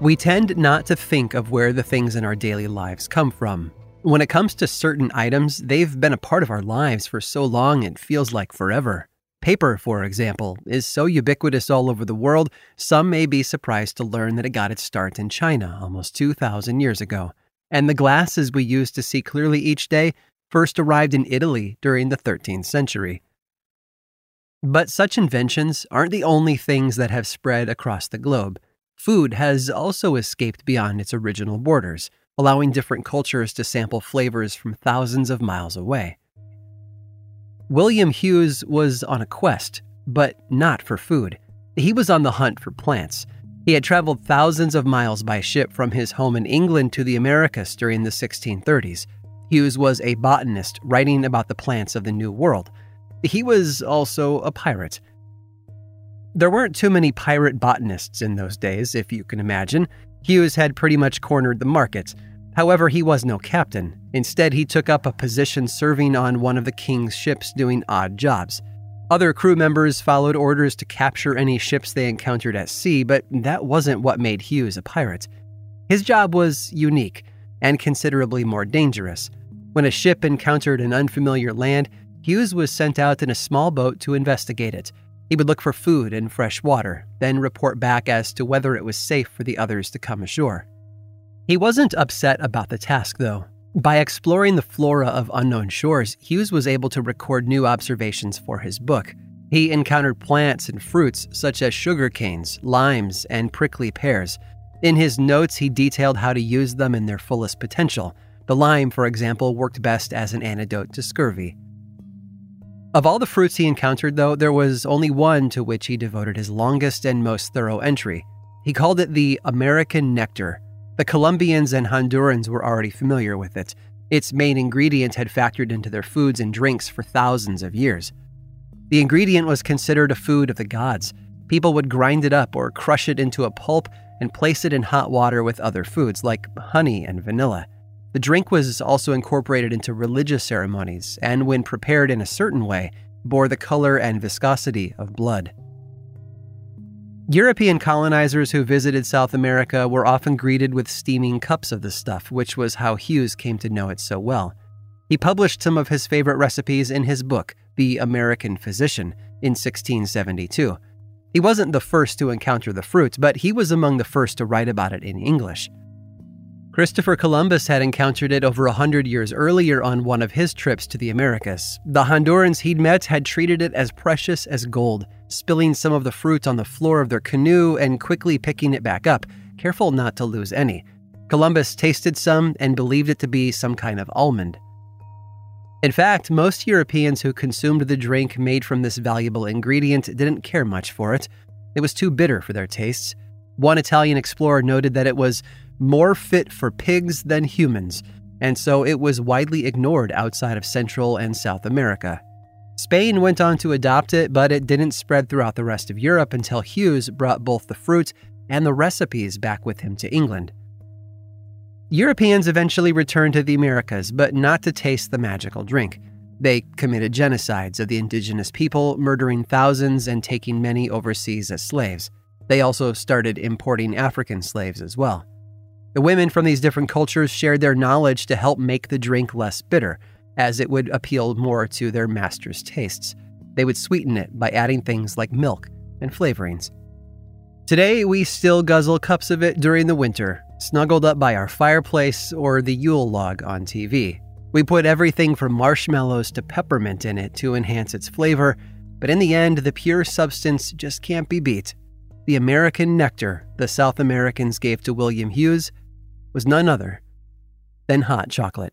We tend not to think of where the things in our daily lives come from. When it comes to certain items, they've been a part of our lives for so long it feels like forever. Paper, for example, is so ubiquitous all over the world, some may be surprised to learn that it got its start in China almost 2,000 years ago. And the glasses we use to see clearly each day first arrived in Italy during the 13th century. But such inventions aren't the only things that have spread across the globe. Food has also escaped beyond its original borders, allowing different cultures to sample flavors from thousands of miles away. William Hughes was on a quest, but not for food. He was on the hunt for plants. He had traveled thousands of miles by ship from his home in England to the Americas during the 1630s. Hughes was a botanist writing about the plants of the New World. He was also a pirate. There weren't too many pirate botanists in those days, if you can imagine. Hughes had pretty much cornered the market. However, he was no captain. Instead, he took up a position serving on one of the king's ships doing odd jobs. Other crew members followed orders to capture any ships they encountered at sea, but that wasn't what made Hughes a pirate. His job was unique and considerably more dangerous. When a ship encountered an unfamiliar land, Hughes was sent out in a small boat to investigate it. He would look for food and fresh water, then report back as to whether it was safe for the others to come ashore. He wasn't upset about the task, though. By exploring the flora of unknown shores, Hughes was able to record new observations for his book. He encountered plants and fruits such as sugar canes, limes, and prickly pears. In his notes, he detailed how to use them in their fullest potential. The lime, for example, worked best as an antidote to scurvy. Of all the fruits he encountered, though, there was only one to which he devoted his longest and most thorough entry. He called it the American nectar. The Colombians and Hondurans were already familiar with it. Its main ingredient had factored into their foods and drinks for thousands of years. The ingredient was considered a food of the gods. People would grind it up or crush it into a pulp and place it in hot water with other foods like honey and vanilla. The drink was also incorporated into religious ceremonies, and when prepared in a certain way, bore the color and viscosity of blood. European colonizers who visited South America were often greeted with steaming cups of the stuff, which was how Hughes came to know it so well. He published some of his favorite recipes in his book, The American Physician, in 1672. He wasn't the first to encounter the fruit, but he was among the first to write about it in English. Christopher Columbus had encountered it over a hundred years earlier on one of his trips to the Americas. The Hondurans he'd met had treated it as precious as gold, spilling some of the fruit on the floor of their canoe and quickly picking it back up, careful not to lose any. Columbus tasted some and believed it to be some kind of almond. In fact, most Europeans who consumed the drink made from this valuable ingredient didn't care much for it. It was too bitter for their tastes. One Italian explorer noted that it was more fit for pigs than humans, and so it was widely ignored outside of Central and South America. Spain went on to adopt it, but it didn't spread throughout the rest of Europe until Hughes brought both the fruit and the recipes back with him to England. Europeans eventually returned to the Americas, but not to taste the magical drink. They committed genocides of the indigenous people, murdering thousands and taking many overseas as slaves. They also started importing African slaves as well. The women from these different cultures shared their knowledge to help make the drink less bitter, as it would appeal more to their master's tastes. They would sweeten it by adding things like milk and flavorings. Today, we still guzzle cups of it during the winter, snuggled up by our fireplace or the Yule log on TV. We put everything from marshmallows to peppermint in it to enhance its flavor, but in the end, the pure substance just can't be beat. The American nectar the South Americans gave to William Hughes was none other than hot chocolate.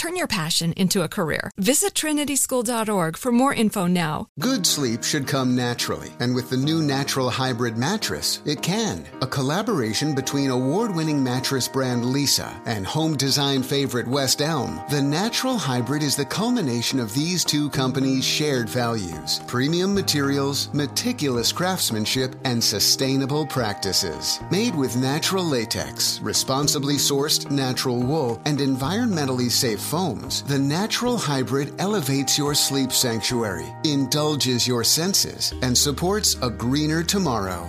Turn your passion into a career. Visit trinityschool.org for more info now. Good sleep should come naturally, and with the new Natural Hybrid mattress, it can. A collaboration between award winning mattress brand Leesa and home design favorite West Elm, the Natural Hybrid is the culmination of these two companies' shared values premium materials, meticulous craftsmanship, and sustainable practices. Made with natural latex, responsibly sourced natural wool, and environmentally safe foams, the Natural Hybrid elevates your sleep sanctuary, indulges your senses, and supports a greener tomorrow.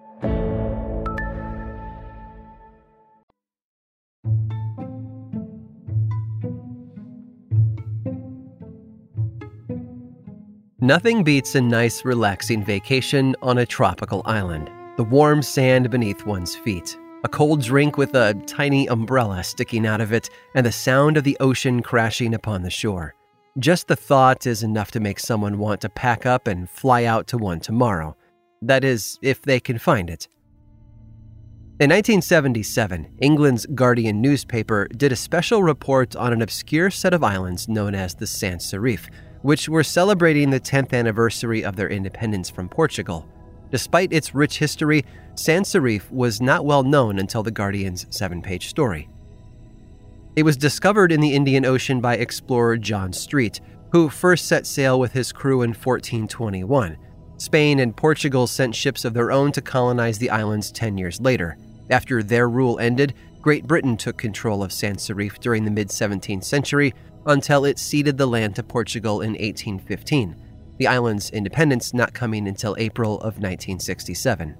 Nothing beats a nice, relaxing vacation on a tropical island. The warm sand beneath one's feet, a cold drink with a tiny umbrella sticking out of it, and the sound of the ocean crashing upon the shore. Just the thought is enough to make someone want to pack up and fly out to one tomorrow. That is, if they can find it. In 1977, England's Guardian newspaper did a special report on an obscure set of islands known as the San Serriffe which were celebrating the 10th anniversary of their independence from Portugal. Despite its rich history, San Serriffe was not well known until The Guardian's seven page story. It was discovered in the Indian Ocean by explorer John Street, who first set sail with his crew in 1421. Spain and Portugal sent ships of their own to colonize the islands 10 years later. After their rule ended, Great Britain took control of San Serriffe during the mid 17th century, until it ceded the land to Portugal in 1815, the island's independence not coming until April of 1967.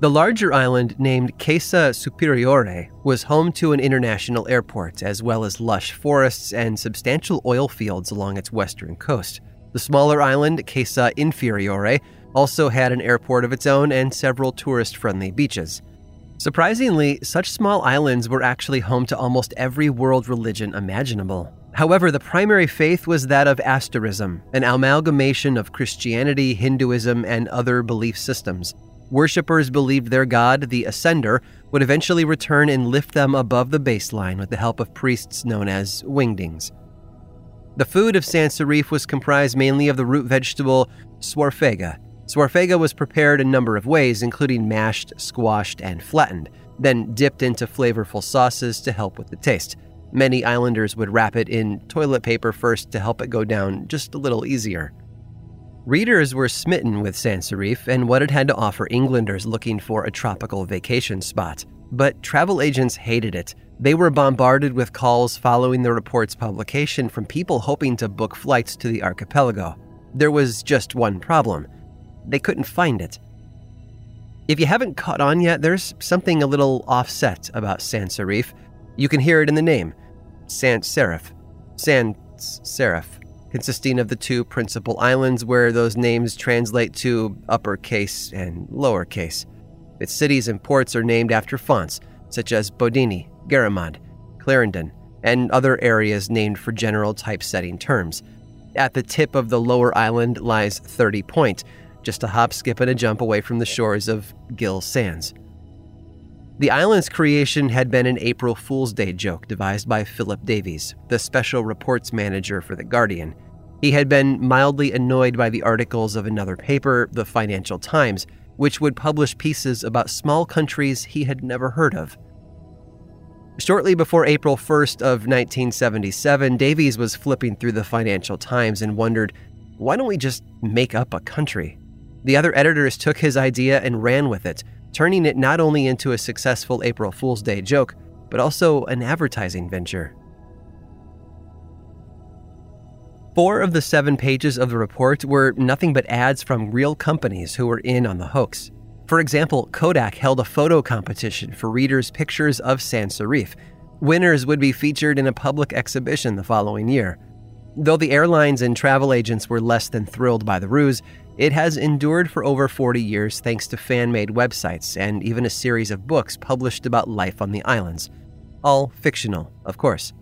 The larger island, named Caissa Superiore, was home to an international airport, as well as lush forests and substantial oil fields along its western coast. The smaller island, Caissa Inferiore, also had an airport of its own and several tourist friendly beaches. Surprisingly, such small islands were actually home to almost every world religion imaginable. However, the primary faith was that of Asterism, an amalgamation of Christianity, Hinduism, and other belief systems. Worshippers believed their god, the Ascender, would eventually return and lift them above the baseline with the help of priests known as wingdings. The food of San Serriffe was comprised mainly of the root vegetable swarfega. Swarfega was prepared a number of ways, including mashed, squashed, and flattened, then dipped into flavorful sauces to help with the taste. Many islanders would wrap it in toilet paper first to help it go down just a little easier. Readers were smitten with San Serriffe and what it had to offer Englanders looking for a tropical vacation spot. But travel agents hated it. They were bombarded with calls following the report's publication from people hoping to book flights to the archipelago. There was just one problem they couldn't find it. If you haven't caught on yet, there's something a little offset about San Serriffe. You can hear it in the name Sans Serif. San Serriffe, consisting of the two principal islands where those names translate to uppercase and lowercase. Its cities and ports are named after fonts, such as Bodoni, Garamond, Clarendon, and other areas named for general typesetting terms. At the tip of the lower island lies 30 Point, just a hop, skip, and a jump away from the shores of Gill Sands. The island's creation had been an April Fool's Day joke devised by Philip Davies, the special reports manager for The Guardian. He had been mildly annoyed by the articles of another paper, the Financial Times, which would publish pieces about small countries he had never heard of. Shortly before April 1st of 1977, Davies was flipping through the Financial Times and wondered, why don't we just make up a country? The other editors took his idea and ran with it, turning it not only into a successful April Fool's Day joke, but also an advertising venture. Four of the seven pages of the report were nothing but ads from real companies who were in on the hoax. For example, Kodak held a photo competition for readers' pictures of San Serriffe. Winners would be featured in a public exhibition the following year. Though the airlines and travel agents were less than thrilled by the ruse, it has endured for over 40 years thanks to fan made websites and even a series of books published about life on the islands. All fictional, of course.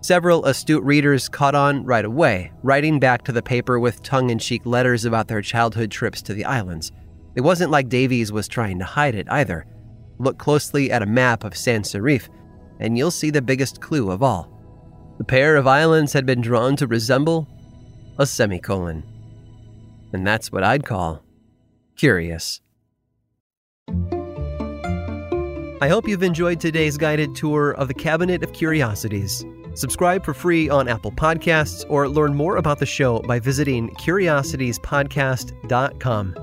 Several astute readers caught on right away, writing back to the paper with tongue in cheek letters about their childhood trips to the islands. It wasn't like Davies was trying to hide it either. Look closely at a map of San Serriffe, and you'll see the biggest clue of all. The pair of islands had been drawn to resemble a semicolon. And that's what I'd call curious. I hope you've enjoyed today's guided tour of the Cabinet of Curiosities. Subscribe for free on Apple Podcasts or learn more about the show by visiting curiositiespodcast.com.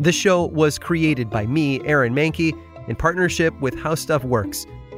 This show was created by me, Aaron Mahnke, in partnership with How Stuff Works.